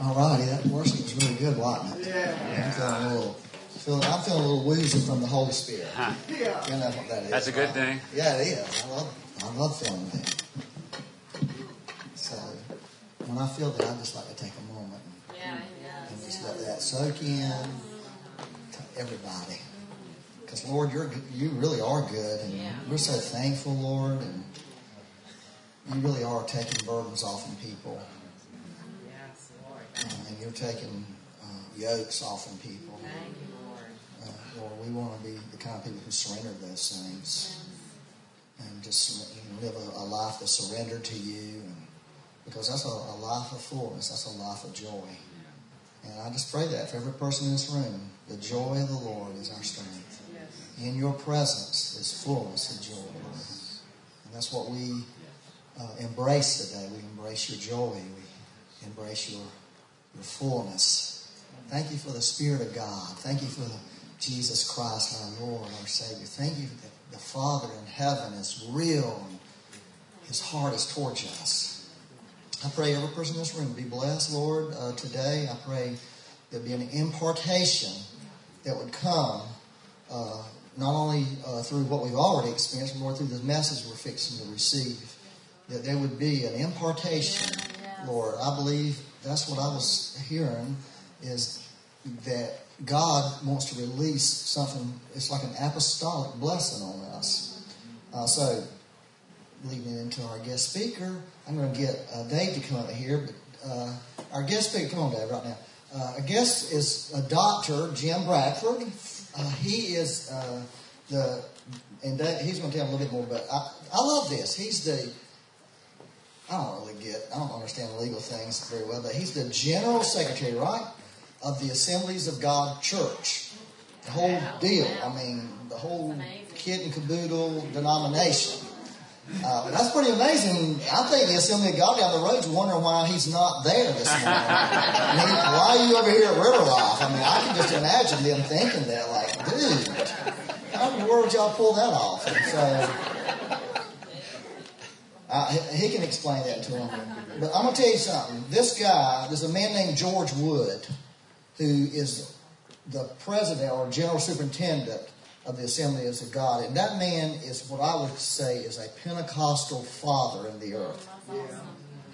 All righty, that worship was really good, wasn't it? Yeah. I'm feeling a little, feeling, I'm feeling a little woozy from the Holy Spirit. Huh. Yeah. You know what that is. That's a good right? thing. Yeah, it is. I love, I love feeling that. So when I feel that, I just like to take a moment and, Yeah, and just yeah. let that soak in to everybody. Because Lord, you're you really are good, and Yeah. we're so thankful, Lord, and you really are taking burdens off of people. Yes, and you're taking uh, yokes off from people. Thank you, Lord. Uh, Lord, we want to be the kind of people who surrender those things and just you know, live a, a life that's surrendered to you. And, because that's a, a life of fullness, that's a life of joy. And I just pray that for every person in this room, the joy of the Lord is our strength. Yes. In your presence is fullness of joy, Lord. And that's what we uh, embrace today. We embrace your joy. We embrace your, your fullness. Thank you for the Spirit of God. Thank you for the Jesus Christ, our Lord, our Savior. Thank you that the Father in heaven is real and his heart is towards us. I pray every person in this room be blessed, Lord, uh, today. I pray there be an impartation that would come uh, not only uh, through what we've already experienced, but more through the message we're fixing to receive. That there would be an impartation, Lord. I believe that's what I was hearing is that God wants to release something. It's like an apostolic blessing on us. Uh, so, leading into our guest speaker, I'm going to get uh, Dave to come up here. But uh, our guest speaker, come on, Dave, right now. Uh, our guest is a doctor, Jim Bradford. Uh, he is uh, the, and Dave, he's going to tell a little bit more. But I, I love this. He's the I don't really get, I don't understand legal things very well, but he's the general secretary, right, of the Assemblies of God Church. The whole Wow, deal. wow. I mean, the whole kit and caboodle denomination. Uh, that's pretty amazing. I think the Assembly of God down the road's wondering why he's not there this morning. I mean, why are you over here at River Life? I mean, I can just imagine them thinking that, like, dude, how in the world y'all pull that off? And so, uh, he can explain that to him. But I'm going to tell you something. This guy, there's a man named George Wood who is the president or general superintendent of the Assemblies of God. And that man is what I would say is a Pentecostal father in the earth.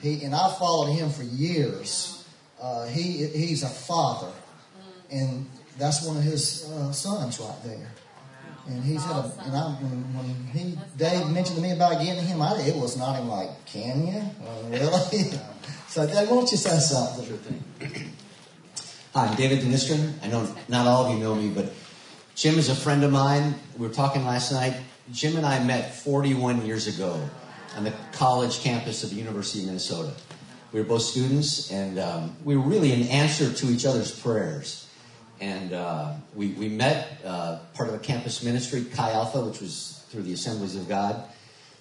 He and I followed him for years. Uh, he he's a father, and that's one of his uh, sons right there. And he's had a, and I, when, he Dave mentioned to me about getting him, I, it was not even like, can you? Uh, really? so Dave, why don't you say something? Sure thing. Hi, I'm David Denistrin. I know not all of you know me, but Jim is a friend of mine. We were talking last night. Jim and I met 41 years ago on the college campus of the University of Minnesota. We were both students, and um, we were really an answer to each other's prayers. And uh, we, we met uh, part of a campus ministry, Chi Alpha, which was through the Assemblies of God.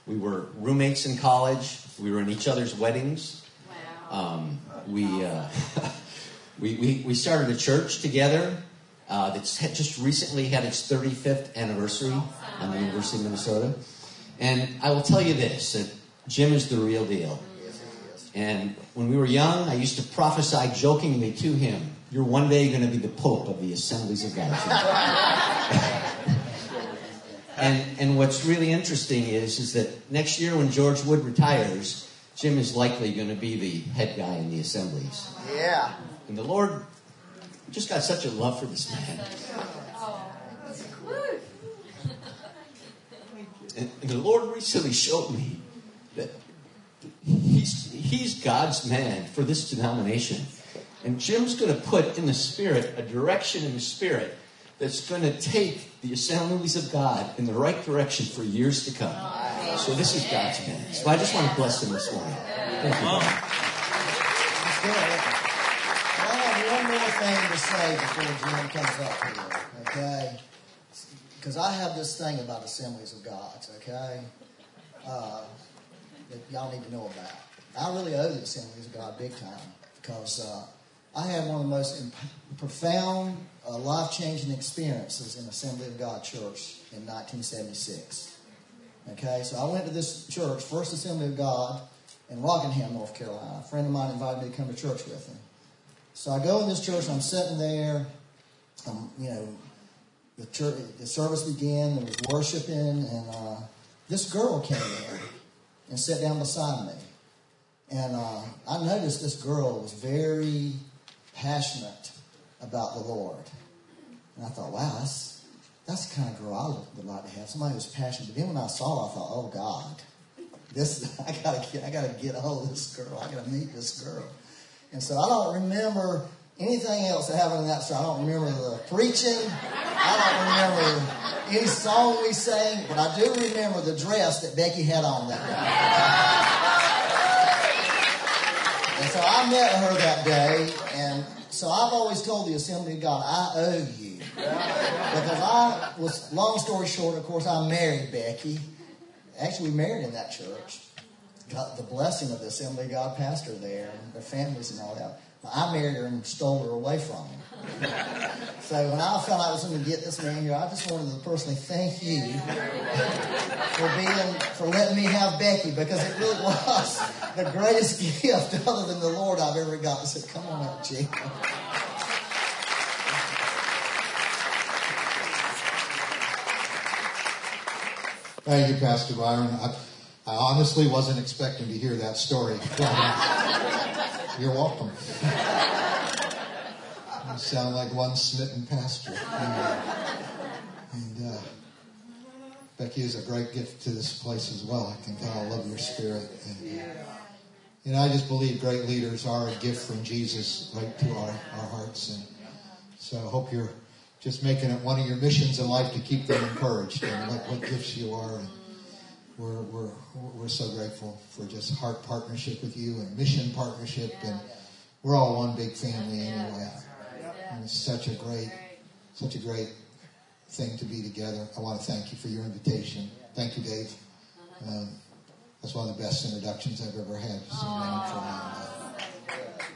We were roommates in college. We were in each other's weddings. Wow. Um, we, uh, we, we, we started a church together uh, that's had just recently had its 35th anniversary on the University of Minnesota. And I will tell you this that Jim is the real deal. Yes, yes. And when we were young, I used to prophesy jokingly to him, You're one day going to be the Pope of the Assemblies of God. and, and what's really interesting is, is that next year when George Wood retires, Jim is likely going to be the head guy in the assemblies. Yeah. And the Lord just got such a love for this man. Oh. And, and the Lord recently showed me that he's, he's God's man for this denomination. And Jim's going to put in the Spirit a direction in the Spirit that's going to take the assemblies of God in the right direction for years to come. So this is God's man. So I just want to bless him this morning. Thank you. Well, I have one more thing to say before Jim comes up here, okay? Because I have this thing about assemblies of gods, okay? Uh, that y'all need to know about. I really owe the assemblies of God big time because uh, I had one of the most imp- profound, uh, life changing experiences in Assembly of God Church in 1976. Okay, so I went to this church, First Assembly of God, in Rockingham, North Carolina. A friend of mine invited me to come to church with him. So I go in this church, I'm sitting there. I'm, you know, the church, the service began. There was worshiping, and uh, this girl came in and sat down beside me. And uh, I noticed this girl was very passionate about the Lord. And I thought, wow, that's, that's the kind of girl I would like to have. Somebody who's passionate. But then when I saw her, I thought, oh, God, this I gotta get I gotta get a hold of this girl. I gotta meet this girl. And so I don't remember anything else that happened in that service. I don't remember the preaching. I don't remember any song we sang, but I do remember the dress that Becky had on that day. And so I met her that day, and so I've always told the Assembly of God, I owe you. Because I was, long story short, of course, I married Becky. Actually, we married in that church. Got the blessing of the Assembly of God pastor there and their families and all that. But I married her and stole her away from him. so when I found out I was going to get this man here, I just wanted to personally thank you for being for letting me have Becky because it really was the greatest gift other than the Lord I've ever got. I said, "Come on up, Jake." Thank you, Pastor Byron. I, I honestly wasn't expecting to hear that story. You're welcome. You sound like one smitten pastor. And uh, Becky is a great gift to this place as well. I can tell I love your spirit. And, uh, I just believe great leaders are a gift from Jesus right to our, our hearts. And so I hope you're just making it one of your missions in life to keep them encouraged and what, what gifts you are. And we're, we're, we're so grateful for just heart partnership with you and mission partnership. And we're all one big family anyway. And it's such a great, such a great thing to be together. I want to thank you for your invitation. Thank you, Dave. Um, that's one of the best introductions I've ever had. So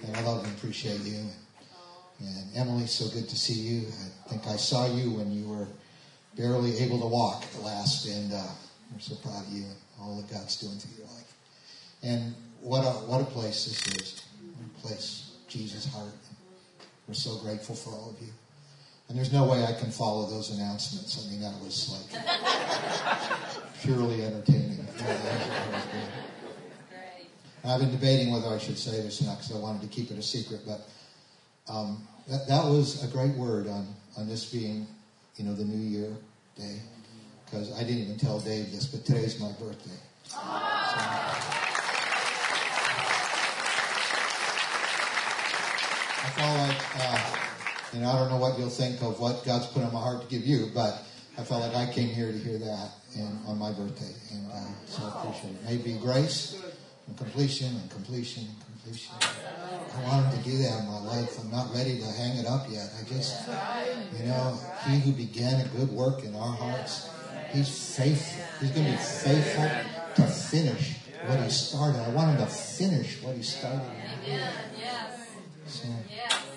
and I love and appreciate you. And Emily, so good to see you. I think I saw you when you were barely able to walk last, and uh, we're so proud of you and all that God's doing through your life. And what a what a place this is. What a place, Jesus' heart. We're so grateful for all of you. And there's no way I can follow those announcements. I mean, that was like purely entertaining. I've been debating whether I should say this or not because I wanted to keep it a secret, but um, that, that was a great word on, on this being, you know, the New Year day. Because I didn't even tell Dave this, but today's my birthday. So, I felt like, uh, and I don't know what you'll think of what God's put on my heart to give you, but I felt like I came here to hear that and, on my birthday. And uh, so I appreciate it. May be grace and completion and completion and completion. I wanted to do that in my life. I'm not ready to hang it up yet. I just, you know, he who began a good work in our hearts, he's faithful. He's going to be faithful to finish what he started. I want him to finish what he started. So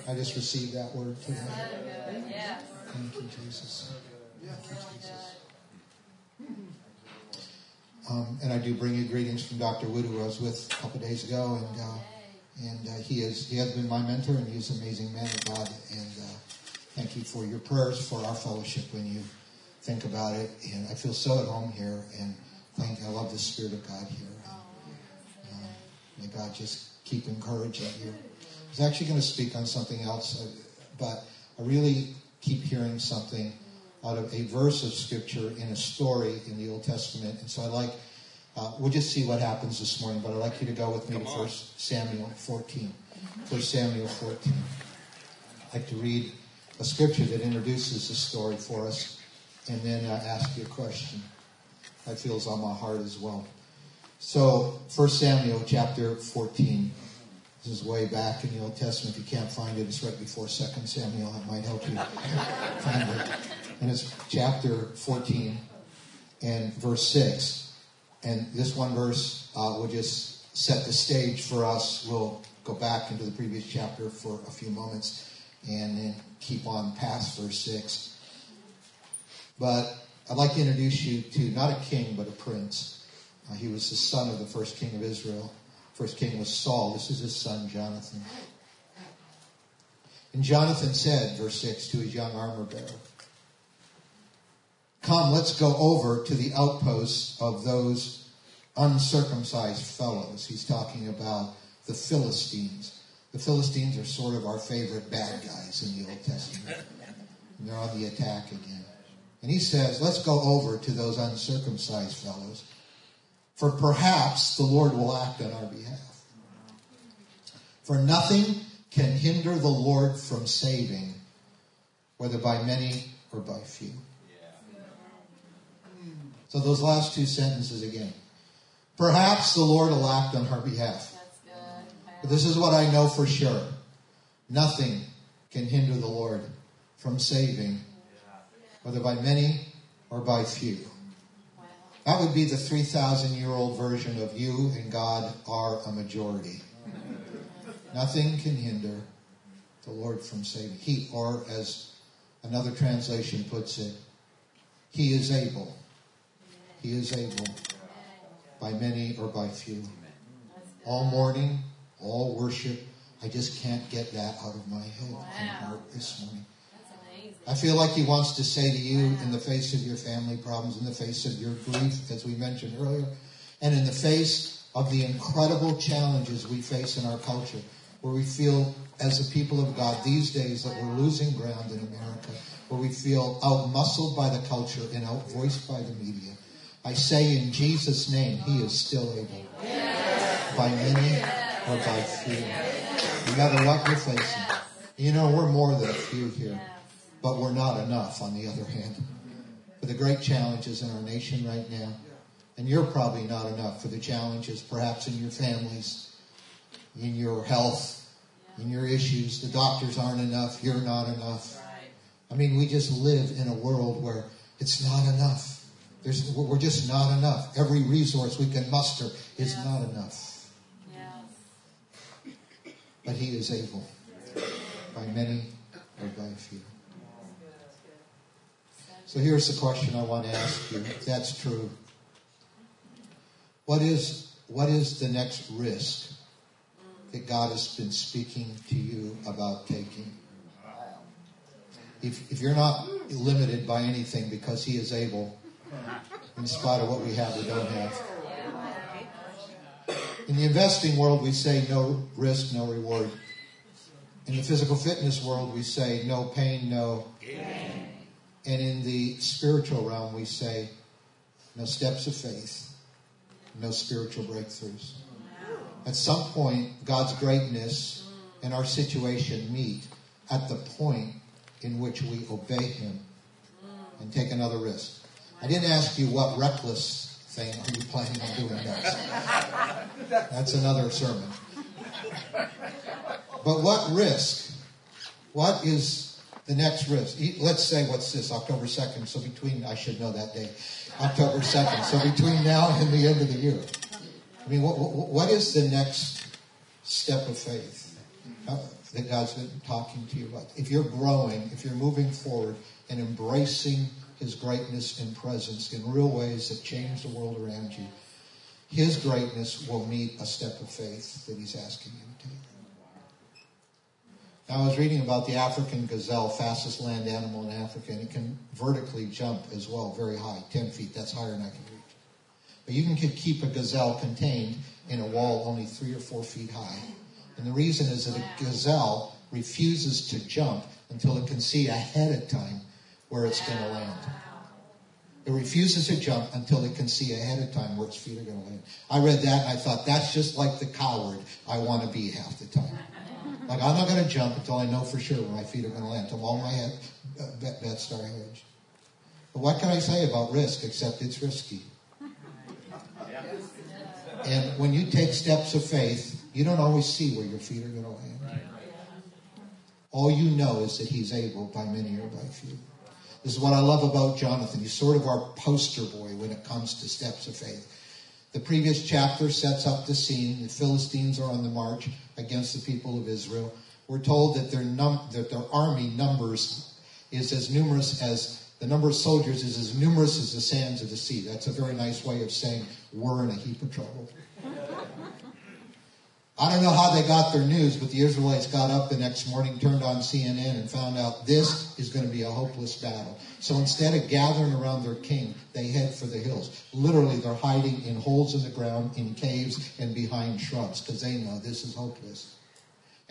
I just received that word today. Thank you, Jesus. Thank you, Jesus. Um, and I do bring you greetings from Dr. Wood, who I was with a couple days ago, and uh, and uh, he is he has been my mentor, and he's an amazing man of God. And uh, thank you for your prayers for our fellowship when you think about it. And I feel so at home here, and thank I love the Spirit of God here. And, uh, may God just keep encouraging you. I was actually going to speak on something else, uh, but I really keep hearing something out of a verse of Scripture in a story in the Old Testament, and so I like. Uh, we'll just see what happens this morning, but I'd like you to go with me to 1 Samuel 14. 1 Samuel 14. I'd like to read a scripture that introduces the story for us and then uh, ask you a question that feels on my heart as well. So, 1 Samuel chapter 14. This is way back in the Old Testament. If you can't find it, it's right before 2 Samuel. That might help you find it. And it's chapter 14 and verse 6. And this one verse uh, will just set the stage for us. We'll go back into the previous chapter for a few moments and then keep on past verse 6. But I'd like to introduce you to not a king, but a prince. Uh, he was the son of the first king of Israel. First king was Saul. This is his son, Jonathan. And Jonathan said, verse 6, to his young armor bearer, Come, let's go over to the outposts of those uncircumcised fellows. He's talking about the Philistines. The Philistines are sort of our favorite bad guys in the Old Testament. And they're on the attack again. And he says, Let's go over to those uncircumcised fellows, for perhaps the Lord will act on our behalf. For nothing can hinder the Lord from saving, whether by many or by few. So those last two sentences again. Perhaps the Lord will act on our behalf. But this is what I know for sure. Nothing can hinder the Lord from saving, whether by many or by few. Wow. That would be the 3,000 year old version of you and God are a majority. Nothing can hinder the Lord from saving. He, or as another translation puts it, He is able. He is able by many or by few. All morning, all worship. I just can't get that out of my head and heart this morning. I feel like he wants to say to you, in the face of your family problems, in the face of your grief, as we mentioned earlier, and in the face of the incredible challenges we face in our culture, where we feel, as a people of God these days, that we're losing ground in America, where we feel outmuscled by the culture and outvoiced by the media. I say in Jesus' name, he is still able. By many or by few. No matter what you're facing. You know, we're more than a few here. But we're not enough, on the other hand, for the great challenges in our nation right now. And you're probably not enough for the challenges, perhaps in your families, in your health, in your issues. The doctors aren't enough. You're not enough. I mean, we just live in a world where it's not enough. There's, we're just not enough. Every resource we can muster is Yeah. not enough. Yes. But He is able, by many or by few. So here's the question I want to ask you. If that's true, what is what is the next risk that God has been speaking to you about taking? If, if you're not limited by anything because He is able, in spite of what we have or don't have. In the investing world, we say no risk, no reward. In the physical fitness world, we say no pain, no and in the spiritual realm, we say no steps of faith, no spiritual breakthroughs. At some point, God's greatness and our situation meet at the point in which we obey Him and take another risk. I didn't ask you what reckless thing are you planning on doing next. That's another sermon. But what risk? What is the next risk? Let's say what's this, October 2nd. So between, I should know that day, October 2nd. So between now and the end of the year. I mean, what, what, is the next step of faith that God's been talking to you about? If you're growing, if you're moving forward and embracing His greatness and presence in real ways that change the world around you, His greatness will meet a step of faith that He's asking you to take. I was reading about the African gazelle, fastest land animal in Africa, and it can vertically jump as well, very high, 10 feet. That's higher than I can reach. But you can keep a gazelle contained in a wall only three or four feet high. And the reason is that a gazelle refuses to jump until it can see ahead of time where it's going to land. It refuses to jump until it can see ahead of time where its feet are going to land. I read that and I thought, that's just like the coward I want to be half the time. Like, I'm not going to jump until I know for sure where my feet are going to land, until all my head, uh, bet, bets are hedged. But what can I say about risk except it's risky? And when you take steps of faith, you don't always see where your feet are going to land. All you know is that he's able by many or by few. This is what I love about Jonathan. He's sort of our poster boy when it comes to steps of faith. The previous chapter sets up the scene. The Philistines are on the march against the people of Israel. We're told that their, num- that their army numbers is as numerous as the number of soldiers is as numerous as the sands of the sea. That's a very nice way of saying we're in a heap of trouble. I don't know how they got their news, but the Israelites got up the next morning, turned on CNN, and found out this is going to be a hopeless battle. So instead of gathering around their king, they head for the hills. Literally, they're hiding in holes in the ground, in caves, and behind shrubs because they know this is hopeless.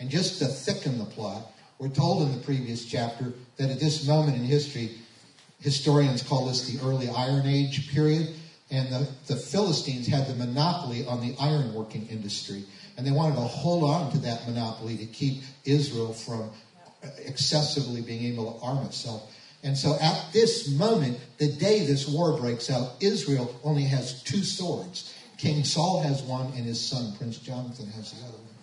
And just to thicken the plot, we're told in the previous chapter that at this moment in history, historians call this the early Iron Age period, and the, the Philistines had the monopoly on the ironworking industry. And they wanted to hold on to that monopoly to keep Israel from excessively being able to arm itself. And so at this moment, the day this war breaks out, Israel only has two swords. King Saul has one, and his son, Prince Jonathan, has the other one.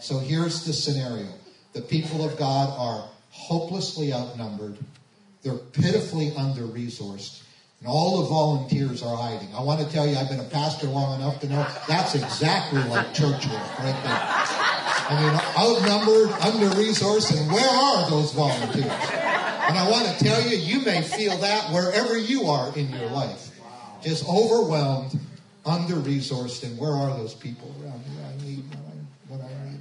So here's the scenario the people of God are hopelessly outnumbered, they're pitifully under resourced. And all the volunteers are hiding. I want to tell you, I've been a pastor long enough to know that's exactly like church work right there. I mean, outnumbered, under resourced, and where are those volunteers? And I want to tell you, you may feel that wherever you are in your life. Just overwhelmed, under resourced, and where are those people around you? I need when I, need.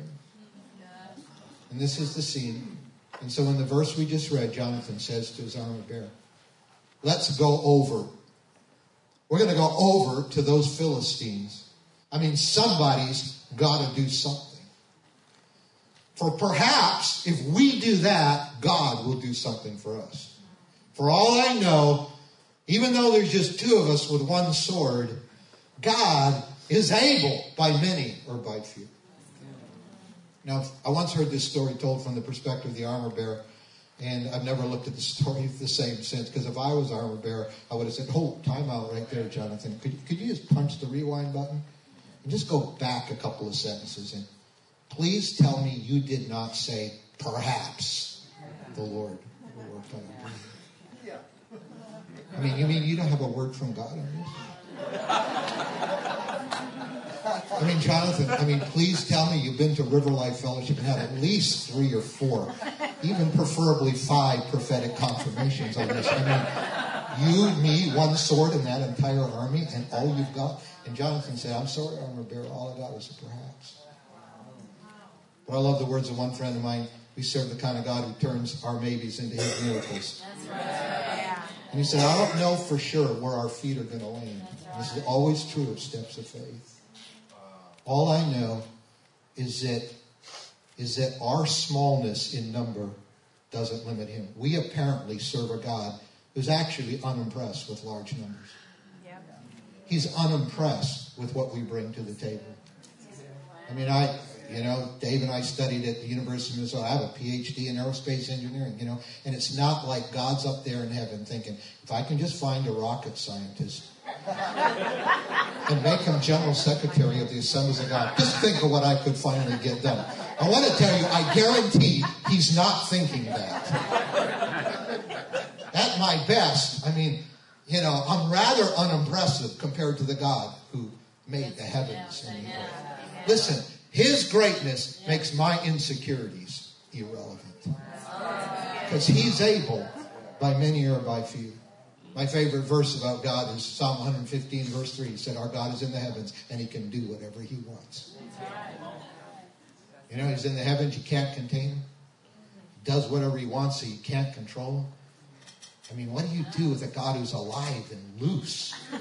And this is the scene. And so in the verse we just read, Jonathan says to his armor bearer, Let's go over. We're going to go over to those Philistines. I mean, somebody's got to do something. For perhaps if we do that, God will do something for us. For all I know, even though there's just two of us with one sword, God is able by many or by few. Now, I once heard this story told from the perspective of the armor bearer. And I've never looked at the story the same since. Because if I was armor bearer, I would have said, "Oh, time out right there, Jonathan. Could could you just punch the rewind button and just go back a couple of sentences and please tell me you did not say perhaps the Lord will work on it." Yeah. I mean, you mean you don't have a word from God on this? I mean, Jonathan, I mean, please tell me you've been to River Life Fellowship and had at least three or four, even preferably five prophetic confirmations on this. I mean, you, me, one sword in that entire army, and all you've got. And Jonathan said, I'm sorry, armor bearer, all I got was a perhaps. But I love the words of one friend of mine. We serve the kind of God who turns our maybes into his miracles. And he said, I don't know for sure where our feet are going to land. This is always true of steps of faith. All I know is that is that our smallness in number doesn't limit him. We apparently serve a God who's actually unimpressed with large numbers. He's unimpressed with what we bring to the table. I mean, I, you know, Dave and I studied at the University of Minnesota. I have a PhD in aerospace engineering, you know, and it's not like God's up there in heaven thinking, if I can just find a rocket scientist and make him general secretary of the Assemblies of God, just think of what I could finally get done. I want to tell you, I guarantee he's not thinking that. At my best, I mean, you know, I'm rather unimpressive compared to the God who made the heavens and the earth. Listen, his greatness makes my insecurities irrelevant. Because he's able by many or by few. My favorite verse about God is Psalm 115, verse 3. He said, Our God is in the heavens and he can do whatever he wants. You know, he's in the heavens, you can't contain him. He does whatever he wants, so you can't control him. I mean, what do you do with a God who's alive and loose? We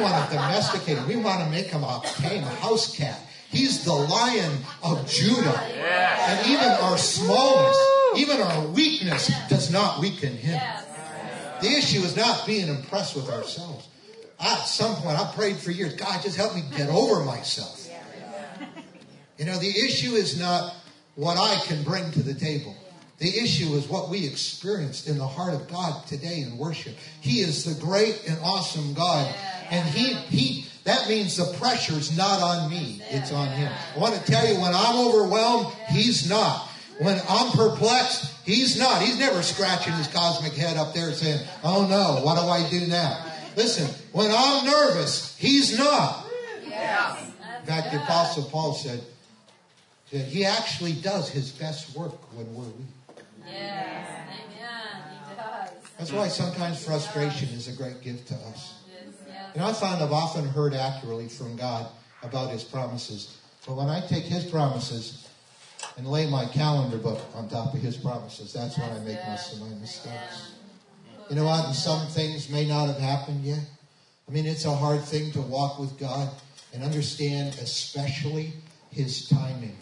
want to domesticate him. We want to make him a tame house cat. He's the lion of Judah. And even our smallness, even our weakness does not weaken him. The issue is not being impressed with ourselves. I, at some point, I prayed for years, God, just help me get over myself. You know, the issue is not what I can bring to the table. The issue is what we experienced in the heart of God today in worship. He is the great and awesome God. And he, he, that means the pressure's not on me, it's on him. I want to tell you, when I'm overwhelmed, he's not. When I'm perplexed, he's not. He's never scratching his cosmic head up there saying, Oh no, what do I do now? Listen, when I'm nervous, he's not. In fact, the Apostle Paul said that he actually does his best work when we're weak. Yes. Amen. He does. That's why sometimes frustration is a great gift to us. Know, I find I've often heard accurately from God about his promises. But when I take his promises and lay my calendar book on top of his promises, that's when I make most of my mistakes. You know what? And some things may not have happened yet. I mean, it's a hard thing to walk with God and understand, especially His timing.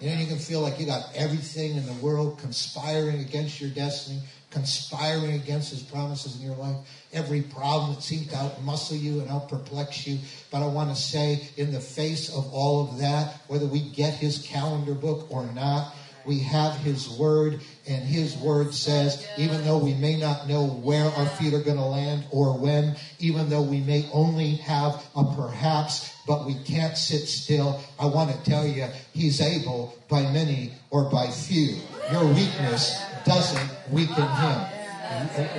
You know, you can feel like you got everything in the world conspiring against your destiny, conspiring against His promises in your life. Every problem that seems to outmuscle you and outperplex you. But I want to say, in the face of all of that, whether we get His calendar book or not, we have His Word, and His Word says, even though we may not know where our feet are going to land or when, even though we may only have a perhaps, but we can't sit still, I want to tell you, He's able by many or by few. Your weakness doesn't weaken Him.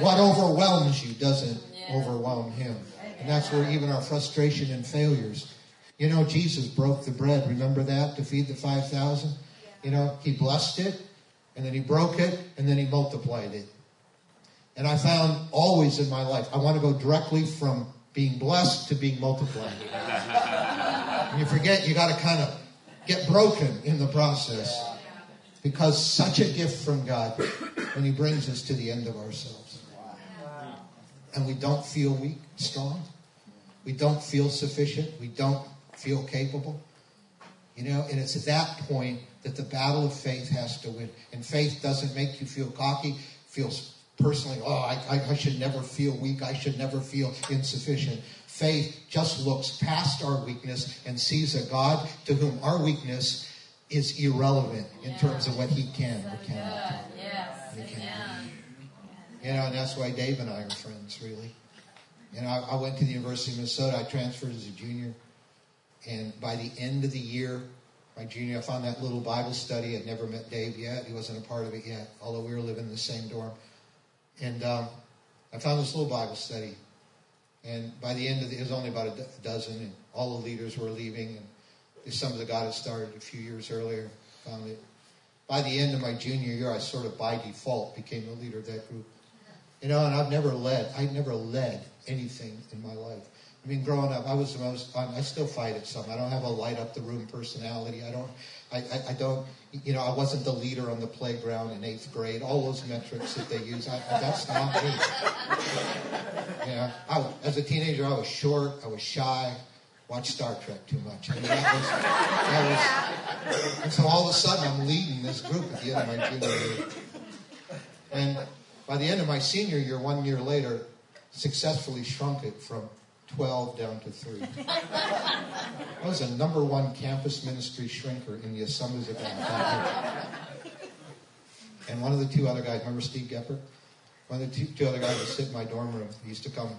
What overwhelms you doesn't overwhelm Him. And that's where even our frustration and failures. You know, Jesus broke the bread. Remember that to feed the 5,000? You know, he blessed it, and then he broke it, and then he multiplied it. And I found always in my life, I want to go directly from being blessed to being multiplied. you forget you got to kind of get broken in the process. Because such a gift from God when he brings us to the end of ourselves. And we don't feel weak, strong. We don't feel sufficient. We don't feel capable. You know, and it's at that point that the battle of faith has to win. And faith doesn't make you feel cocky, feels personally, oh, I, I, I should never feel weak, I should never feel insufficient. Faith just looks past our weakness and sees a God to whom our weakness is irrelevant in terms of what he can or cannot do. Yes. He can. You know, and that's why Dave and I are friends, really. You know, I, I went to the University of Minnesota. I transferred as a junior. And by the end of the year, my junior, I found that little Bible study. I'd never met Dave yet. He wasn't a part of it yet, although we were living in the same dorm. And um, I found this little Bible study. And by the end of the, it was only about a dozen, and all the leaders were leaving. And some of the God had started a few years earlier. Found it. By the end of my junior year, I sort of by default became the leader of that group. You know, and I've never led. I never led anything in my life. I mean, growing up, I was the most. I still fight at some. I don't have a light up the room personality. I don't. I, I, I don't. You know, I wasn't the leader on the playground in eighth grade. All those metrics that they use, I, that's not me. Know, I, as a teenager, I was short. I was shy. Watched Star Trek too much. I mean, that was, that was, and so all of a sudden, I'm leading this group at the end of my junior year. And by the end of my senior year, one year later, successfully shrunk it from 12 down to 3. I was a number one campus ministry shrinker in the assemblies of God. And one of the two other guys, remember Steve Gepper? One of the two, two other guys would sit in my dorm room. He used to come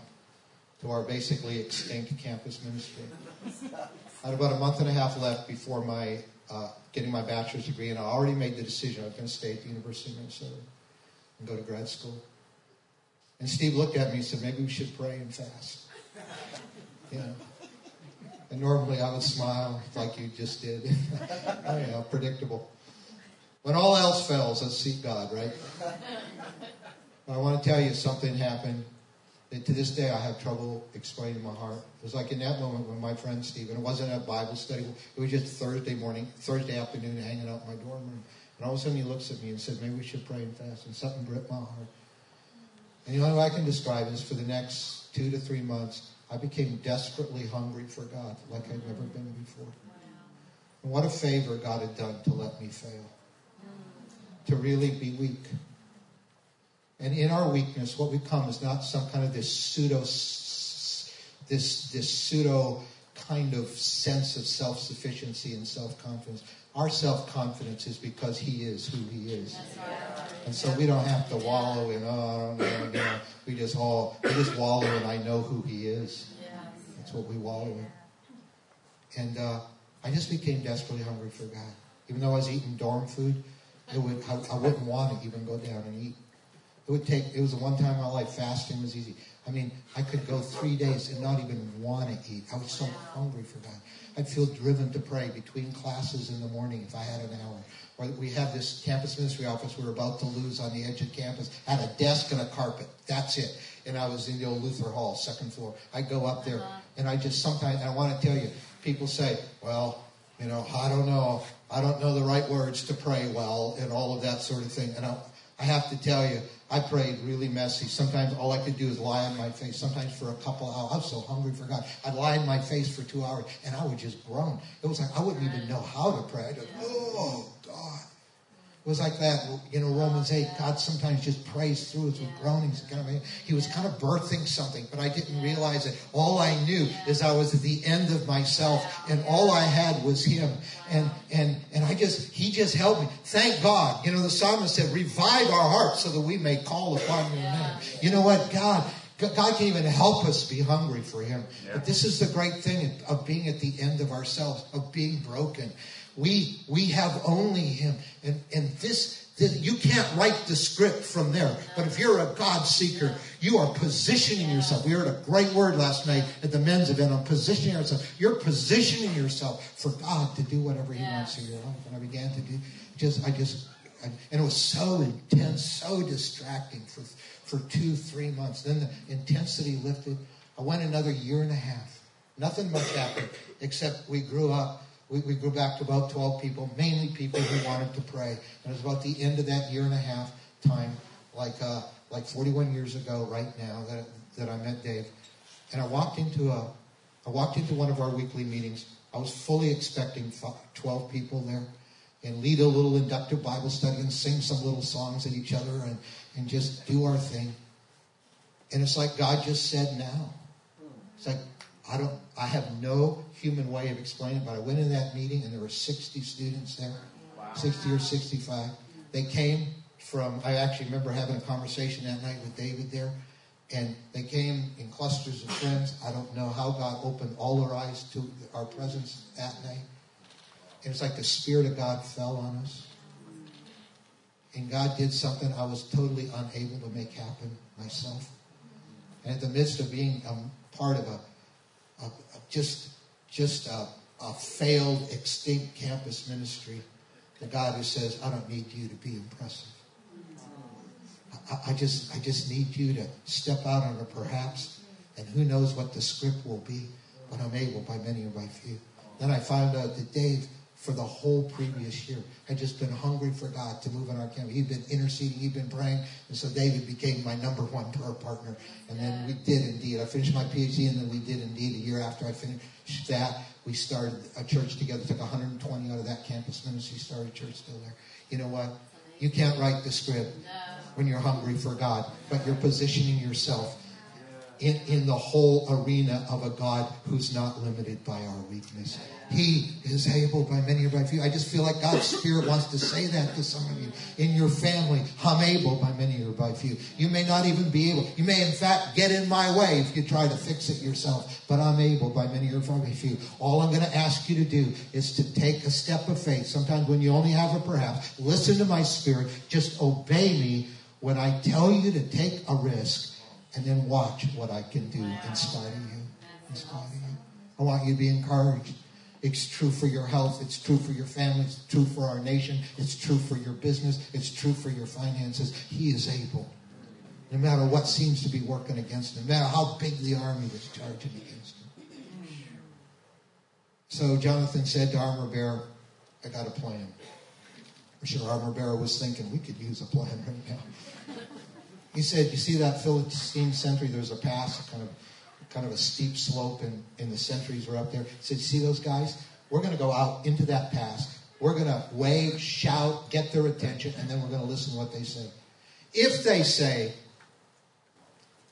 to our basically extinct campus ministry. I had about a month and a half left before my uh, getting my bachelor's degree, and I already made the decision I was going to stay at the University of Minnesota and go to grad school. And Steve looked at me and said, maybe we should pray and fast. You know. And normally I would smile like you just did. oh, yeah, predictable. When all else fails, let's seek God, right? I want to tell you something happened to this day I have trouble explaining my heart. It was like in that moment when my friend Stephen, it wasn't a Bible study, it was just Thursday morning, Thursday afternoon hanging out in my dorm room. And all of a sudden he looks at me and said, maybe we should pray and fast. And something gripped my heart. And the only way I can describe is for the next two to three months, I became desperately hungry for God like I'd never been before. And what a favor God had done to let me fail, to really be weak. And in our weakness, what we come is not some kind of this pseudo, this, this pseudo kind of sense of self sufficiency and self confidence. Our self confidence is because He is who He is. And so we don't have to wallow in, oh, I don't know, you know. We just all, we just wallow in, I know who He is. That's what we wallow in. And uh, I just became desperately hungry for God. Even though I was eating dorm food, it would, I, I wouldn't want to even go down and eat. It would take, it was the one time in my life fasting was easy. I mean, I could go three days and not even want to eat. I was so hungry for God. I'd feel driven to pray between classes in the morning if I had an hour. Or we had this campus ministry office we were about to lose on the edge of campus. Had a desk and a carpet. That's it. And I was in the old Luther Hall, second floor. I'd go up there uh-huh. and I just sometimes, I want to tell you, people say, well, you know, I don't know. I don't know the right words to pray well and all of that sort of thing. And I, I have to tell you, I prayed really messy. Sometimes all I could do is lie on my face. Sometimes for a couple hours, I was so hungry for God. I'd lie on my face for two hours and I would just groan. It was like I wouldn't even know how to pray. I'd just, oh, God. It was like that, you know, Romans 8, God sometimes just prays through us with groanings. Kind of, he was kind of birthing something, but I didn't realize it. All I knew is I was at the end of myself, and all I had was him. And and and I just he just helped me. Thank God. You know, the psalmist said, revive our hearts so that we may call upon your name. You know what? God, God can even help us be hungry for Him. But this is the great thing of being at the end of ourselves, of being broken. We we have only Him, and and this, this you can't write the script from there. But if you're a God seeker, you are positioning yourself. We heard a great word last night at the men's event on positioning yourself. You're positioning yourself for God to do whatever He wants in your life. And I began to do just I just I, and it was so intense, so distracting for for two, three months. Then the intensity lifted. I went another year and a half. Nothing much happened except we grew up we, we grew back to about 12 people, mainly people who wanted to pray. And it was about the end of that year and a half time, like uh, like 41 years ago, right now, that, that I met Dave. And I walked into a, I walked into one of our weekly meetings. I was fully expecting 12 people there and lead a little inductive Bible study and sing some little songs at each other and, and just do our thing. And it's like God just said now. It's like, I don't, I have no human way of explaining it, but I went in that meeting and there were 60 students there, wow. 60 or 65. They came from, I actually remember having a conversation that night with David there, and they came in clusters of friends. I don't know how God opened all their eyes to our presence that night. And it's like the Spirit of God fell on us. And God did something I was totally unable to make happen myself. And in the midst of being a part of a, just just a, a, failed, extinct campus ministry, the God who says, I don't need you to be impressive. I, I just I just need you to step out on a perhaps, and who knows what the script will be, but I'm able by many or by few. Then I found out that Dave for the whole previous year. Had just been hungry for God to move in our camp. He'd been interceding, he'd been praying, and so David became my number one prayer partner. And then we did indeed. I finished my PhD, and then we did indeed a year after I finished that. We started a church together. Took 120 out of that campus ministry. Started a church still there. You know what? You can't write the script when you're hungry for God, but you're positioning yourself in, in the whole arena of a God who's not limited by our weakness. He is able by many of my few. I just feel like God's Spirit wants to say that to some of you. In your family, I'm able by many or by few. You may not even be able. You may, in fact, get in my way if you try to fix it yourself. But I'm able by many or by few. All I'm going to ask you to do is to take a step of faith. Sometimes when you only have a perhaps, listen to my Spirit. Just obey me when I tell you to take a risk and then watch what I can do in spite of you. In spite of you. I want you to be encouraged. It's true for your health. It's true for your family. It's true for our nation. It's true for your business. It's true for your finances. He is able. No matter what seems to be working against him, no matter how big the army that's charging against him. So Jonathan said to Armor Bearer, I got a plan. I'm sure Armor Bearer was thinking, we could use a plan right now. He said, You see that Philistine sentry? There's a pass, kind of kind of a steep slope, and, and the sentries were up there. He said, You see those guys? We're going to go out into that pass. We're going to wave, shout, get their attention, and then we're going to listen to what they say. If they say,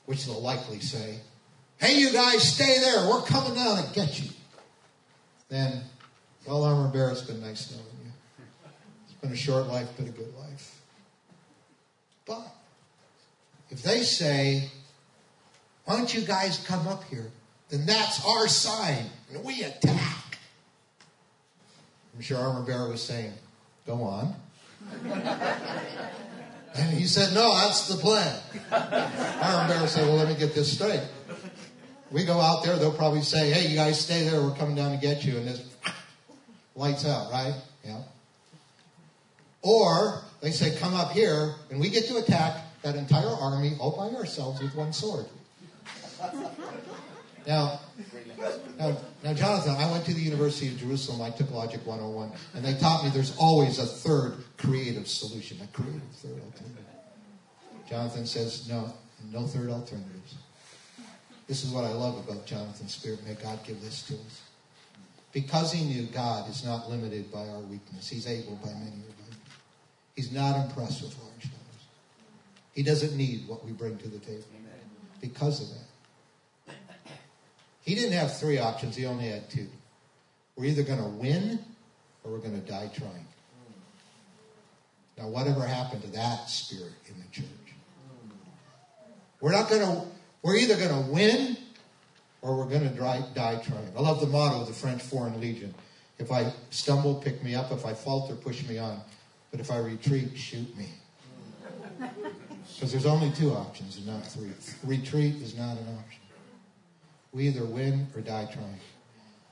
which they'll likely say, Hey, you guys, stay there. We're coming down to get you. Then, well, Armor Bear, it's been nice knowing you. It's been a short life, but a good life. But if they say, why don't you guys come up here? Then that's our sign, and we attack. I'm sure Armor Bearer was saying, go on. and he said, no, that's the plan. Armor Bearer said, well, let me get this straight. We go out there, they'll probably say, hey, you guys stay there, we're coming down to get you. And this lights out, right? Yeah. Or they say, come up here, and we get to attack, that entire army all by ourselves with one sword. Now, Now, now, Jonathan, I went to the University of Jerusalem. I took Logic 101, and they taught me there's always a third creative solution, a creative third alternative. Jonathan says, no, no third alternatives. This is what I love about Jonathan's spirit. May God give this to us. Because he knew God is not limited by our weakness, he's able by many. He's not impressed with large. He doesn't need what we bring to the table because of that. He didn't have three options, he only had two. We're either going to win or we're going to die trying. Now, whatever happened to that spirit in the church? We're not going to, we're either going to win or we're going to die, die trying. I love the motto of the French Foreign Legion. If I stumble, pick me up. If I falter, push me on. But if I retreat, shoot me. Because there's only two options and not three. Retreat is not an option. We either win or die trying.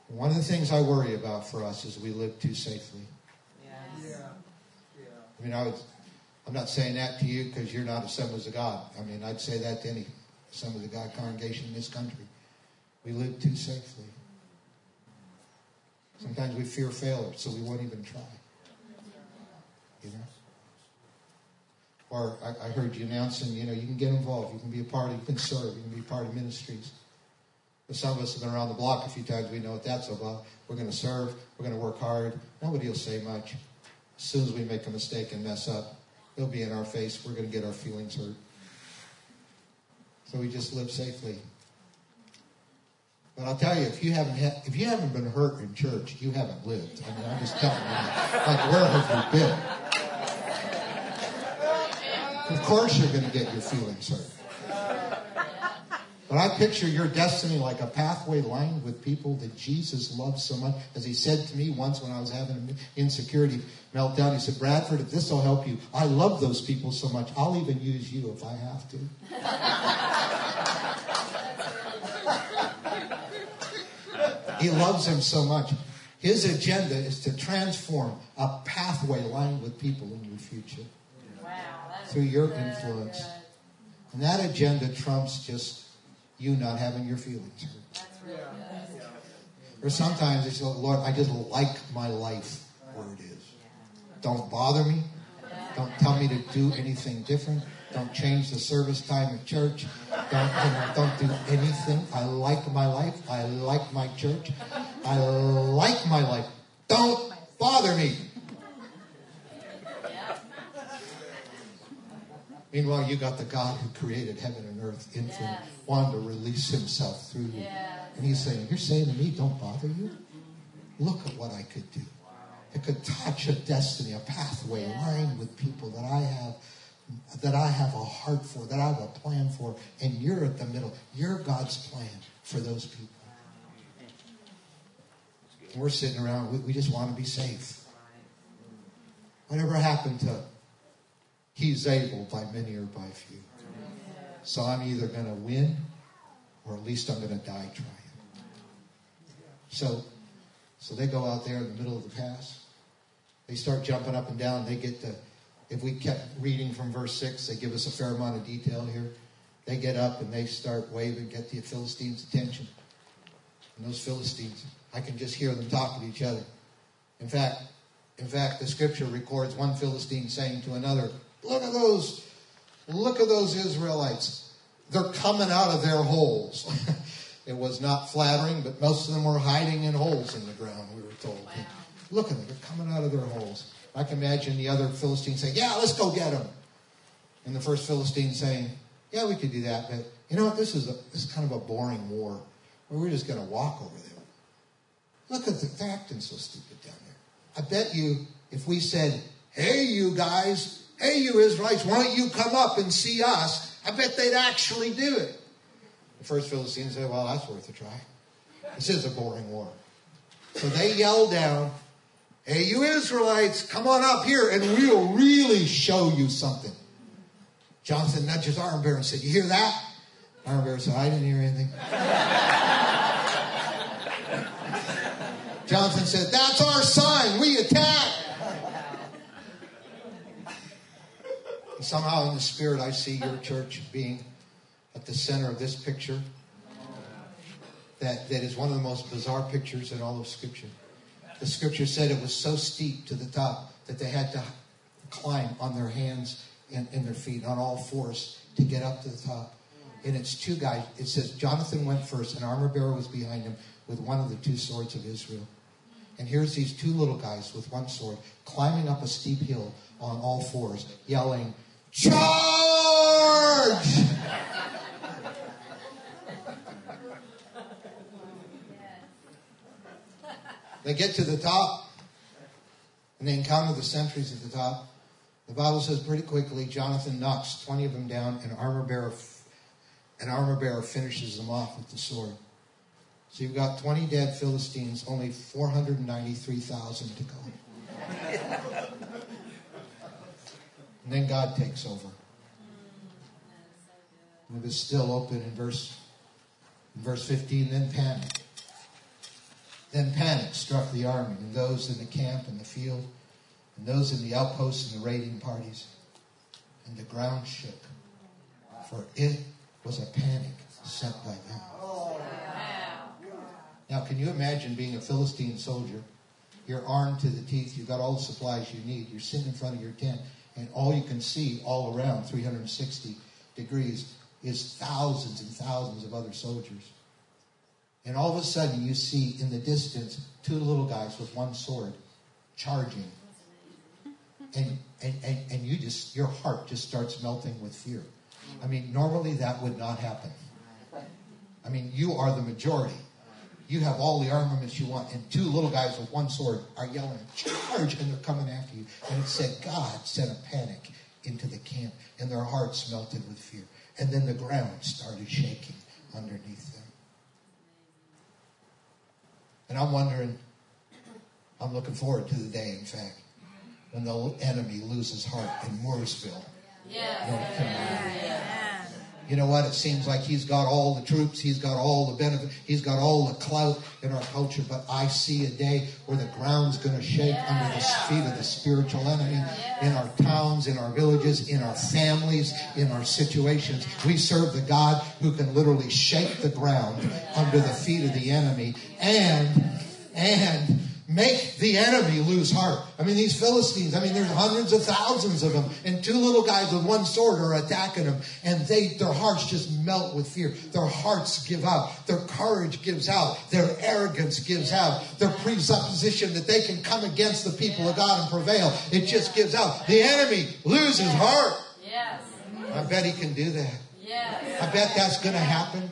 And one of the things I worry about for us is we live too safely. Yes. I mean, I would, I'm not saying that to you because you're not Assemblies of God. I mean, I'd say that to any Assemblies of God congregation in this country. We live too safely. Sometimes we fear failure, so we won't even try. You know? Or I, I heard you announcing, you know, you can get involved, you can be a part, of, you can serve, you can be a part of ministries. But some of us have been around the block a few times. We know what that's about. We're going to serve. We're going to work hard. Nobody will say much. As soon as we make a mistake and mess up, it'll be in our face. We're going to get our feelings hurt. So we just live safely. But I'll tell you, if you haven't ha- if you haven't been hurt in church, you haven't lived. I mean, I'm just telling you. Like, where have you been? Of course, you're going to get your feelings hurt. But I picture your destiny like a pathway lined with people that Jesus loves so much. As he said to me once when I was having an insecurity meltdown, he said, Bradford, if this will help you, I love those people so much, I'll even use you if I have to. he loves him so much. His agenda is to transform a pathway lined with people in your future Wow. Through your influence. And that agenda trumps just you not having your feelings good. Or sometimes it's, Lord, I just like my life where it is. Don't bother me. Don't tell me to do anything different. Don't change the service time at church. Don't, you know, don't do anything. I like my life. I like my church. I like my life. Don't bother me. Meanwhile, you got the God who created heaven and earth, infinite, Yes. wanting to release himself through you. Yes. And he's saying, You're saying to me, don't bother you? Look at what I could do. I could touch a destiny, a pathway lined with people that I have that I have a heart for, that I have a plan for, and you're at the middle. You're God's plan for those people. And we're sitting around, we, we just want to be safe. Whatever happened to He's able by many or by few. So I'm either going to win or at least I'm going to die trying. So, so they go out there in the middle of the pass. They start jumping up and down. They get to, if we kept reading from verse 6, they give us a fair amount of detail here. They get up and they start waving, get the Philistines' attention. And those Philistines, I can just hear them talking to each other. In fact, in fact, the scripture records one Philistine saying to another, Look at those, look at those Israelites. They're coming out of their holes. it was not flattering, but most of them were hiding in holes in the ground, we were told. Look at them, they're coming out of their holes. I can imagine the other Philistines saying, Yeah, let's go get them. And the first Philistine saying, Yeah, we could do that, but you know what? This is, a, this is kind of a boring war. We're just going to walk over them. Look at them, they're acting so stupid down there. I bet you if we said, Hey, you guys, hey, you Israelites, why don't you come up and see us? I bet they'd actually do it. The first Philistine said, Well, that's worth a try. This is a boring war. So they yelled down, Hey, you Israelites, come on up here and we'll really show you something. Jonathan nudged his arm bearer and said, You hear that? Arm bearer said, I didn't hear anything. Jonathan said, That's our sign. We attack. Somehow in the spirit, I see your church being at the center of this picture. that, that is one of the most bizarre pictures in all of Scripture. The Scripture said it was so steep to the top that they had to climb on their hands and, and their feet, on all fours, to get up to the top. And it's two guys. It says Jonathan went first, and armor bearer was behind him with one of the two swords of Israel. And here's these two little guys with one sword climbing up a steep hill on all fours, yelling, Charge! They get to the top and they encounter the sentries at the top. The Bible says pretty quickly Jonathan knocks 20 of them down and armor bearer an armor bearer finishes them off with the sword. So you've got 20 dead Philistines, only 493,000 to go. And then God takes over. It is still open in verse, in verse 15, then panic. Then panic struck the army and those in the camp and the field and those in the outposts and the raiding parties. And the ground shook, for it was a panic sent by them. Now, can you imagine being a Philistine soldier? You're armed to the teeth. You've got all the supplies you need. You're sitting in front of your tent, and all you can see all around 360 degrees is thousands and thousands of other soldiers. And all of a sudden, you see in the distance two little guys with one sword charging. And, and, and, and you just, your heart just starts melting with fear. I mean, normally that would not happen. I mean, you are the majority. You have all the armaments you want, and two little guys with one sword are yelling, charge, and they're coming after you. And it said, God sent a panic into the camp, and their hearts melted with fear. And then the ground started shaking underneath them. And I'm wondering, I'm looking forward to the day, in fact, when the enemy loses heart in Mooresville, North Carolina. You know what? It seems like he's got all the troops, he's got all the benefit, he's got all the clout in our culture. But I see a day where the ground's going to shake under the feet of the spiritual enemy in our towns, in our villages, in our families, in our situations. We serve the God who can literally shake the ground under the feet of the enemy and and make the enemy lose heart. I mean, these Philistines, I mean, there's hundreds of thousands of them, and two little guys with one sword are attacking them, and they, their hearts just melt with fear. Their hearts give out. Their courage gives out. Their arrogance gives out. Their presupposition that they can come against the people of God and prevail, it just gives out. The enemy loses heart. Yes. I bet he can do that. Yes. I bet that's going to happen.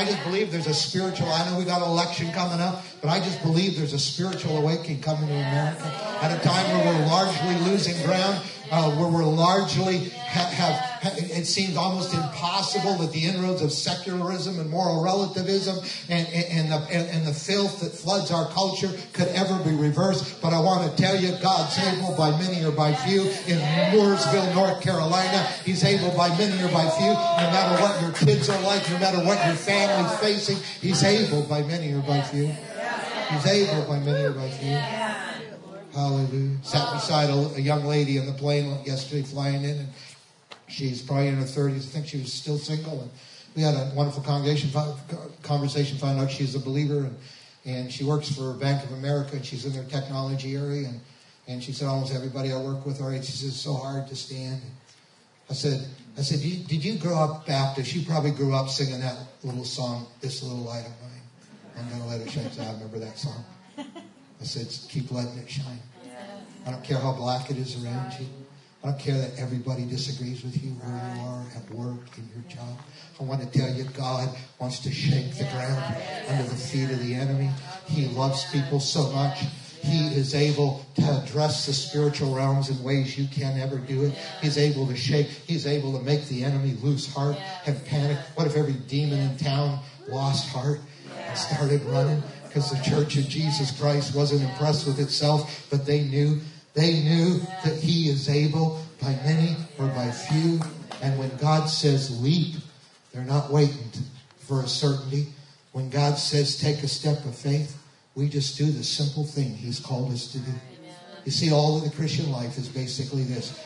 I just believe there's a spiritual, I know we got election coming up, but I just believe there's a spiritual awakening coming to America at a time where we're largely losing ground, uh, where we're largely ha- have, ha- it seems almost impossible that the inroads of secularism and moral relativism and, and, and the, and the filth that floods our culture could ever be reversed. But I want to tell you, God's able by many or by few in Mooresville, North Carolina. He's able by many or by few, no matter what your kids are like, no matter what your family's facing. He's able by many or by few. He's able by many or by few. Hallelujah. Sat beside a, a young lady on the plane yesterday flying in, and she's probably in her 30s. I think she was still single. And we had a wonderful congregation conversation. Found out she's a believer, and, and she works for Bank of America, and she's in their technology area. And, and she said, almost everybody I work with are. She says, it's so hard to stand. I said, I said, did you, did you grow up Baptist? You probably grew up singing that little song, "This Little Light of Mine." I'm gonna let it shine. I remember that song. I said, keep letting it shine. I don't care how black it is around you. I don't care that everybody disagrees with you where you are at work, in your job. I want to tell you, God wants to shake the ground under the feet of the enemy. He loves people so much. He is able to address the spiritual realms in ways you can't ever do it. He's able to shake. He's able to make the enemy lose heart and panic. What if every demon in town lost heart and started running? Because the church of Jesus Christ wasn't impressed with itself, but they knew they knew that he is able by many or by few. And when God says leap, they're not waiting for a certainty. When God says take a step of faith, we just do the simple thing he's called us to do. You see, all of the Christian life is basically this.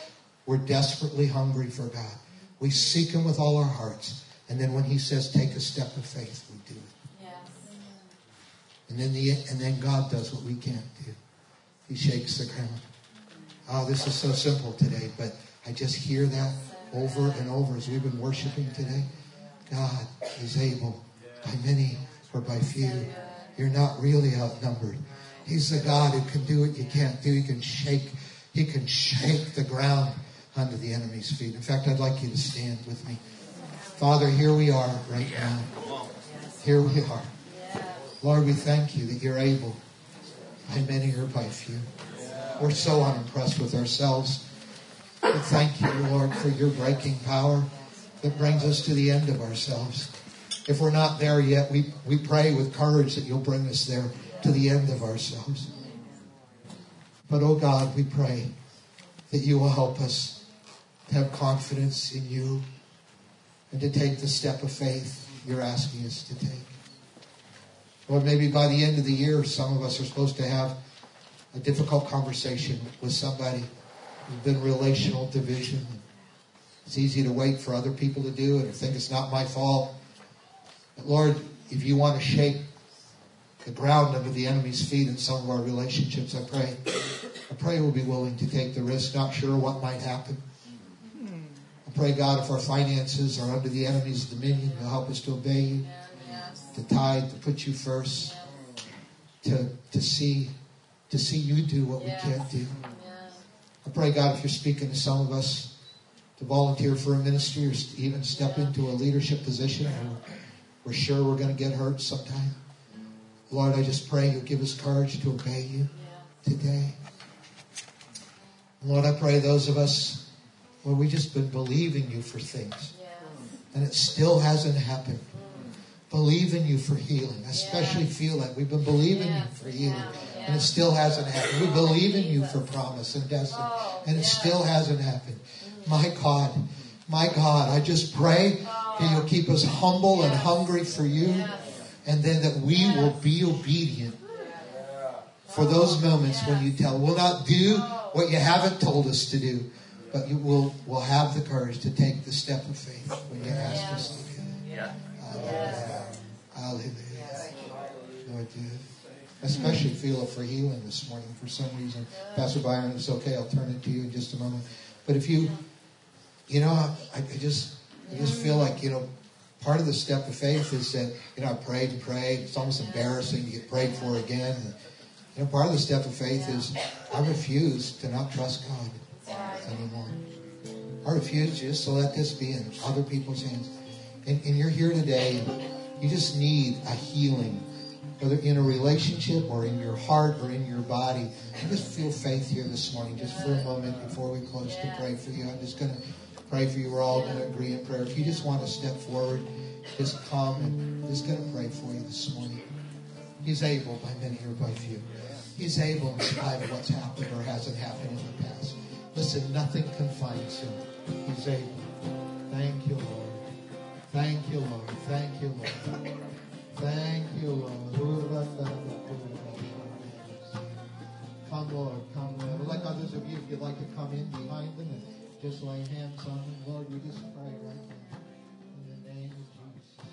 We're desperately hungry for God. We seek him with all our hearts. And then when he says take a step of faith, we do it. And then the and then God does what we can't do. He shakes the ground. Oh, this is so simple today, but I just hear that over and over as we've been worshiping today. God is able by many or by few. You're not really outnumbered. He's the God who can do what you can't do. He can shake, he can shake the ground under the enemy's feet. In fact, I'd like you to stand with me. Father, here we are right now. Here we are. Lord, we thank you that you're able by many or by few. We're so unimpressed with ourselves. But thank you, Lord, for your breaking power that brings us to the end of ourselves. If we're not there yet, we, we pray with courage that you'll bring us there to the end of ourselves. But, oh God, we pray that you will help us to have confidence in you and to take the step of faith you're asking us to take. Lord, maybe by the end of the year, some of us are supposed to have a difficult conversation with somebody. There's been relational division. It's easy to wait for other people to do it or think it's not my fault. But Lord, if you want to shake the ground under the enemy's feet in some of our relationships, I pray. I pray we'll be willing to take the risk, not sure what might happen. I pray, God, if our finances are under the enemy's dominion, you'll help us to obey you, to tithe, to put you first, to, to see to see you do what we can't do. I pray, God, if you're speaking to some of us to volunteer for a ministry or even step into a leadership position, and we're sure we're going to get hurt sometime. Lord, I just pray you'll give us courage to obey you today. Lord, I pray those of us where we just been believing you for things. And it still hasn't happened. Mm. Believe in you for healing. I especially feel like we've been believing you for healing and it still hasn't happened. We believe in you for promise and destiny. Oh, and it still hasn't happened. My God, my God, I just pray that oh. you'll keep us humble and hungry for you. And then that we will be obedient for those oh, moments when you tell. We'll not do what you haven't told us to do, but you will will have the courage to take the step of faith when you ask us to do it. Hallelujah. Hallelujah. Lord, especially feel it for healing this morning for some reason. Pastor Byron, it's okay. I'll turn it to you in just a moment. But if you, you know, I, I just, I just feel like you know, part of the step of faith is that you know I prayed and prayed. It's almost embarrassing to get prayed for again. And, you know, part of the step of faith is I refuse to not trust God anymore. I refuse just to let this be in other people's hands. And, and you're here today, and you just need a healing, whether in a relationship or in your heart or in your body. I just feel faith here this morning, just for a moment before we close to pray for you. I'm just going to pray for you. We're all going to agree in prayer. If you just want to step forward, just come and I'm just going to pray for you this morning. He's able by many or by few. He's able in spite of what's happened or hasn't happened in the past. Listen, nothing confines him. He's able. Thank you, Lord. Thank you, Lord. Thank you, Lord. Thank you, Lord. Come, Lord. Come, Lord. Like others of you, if you'd like to come in behind them and just lay hands on them, Lord, we just pray right now. In the name of Jesus.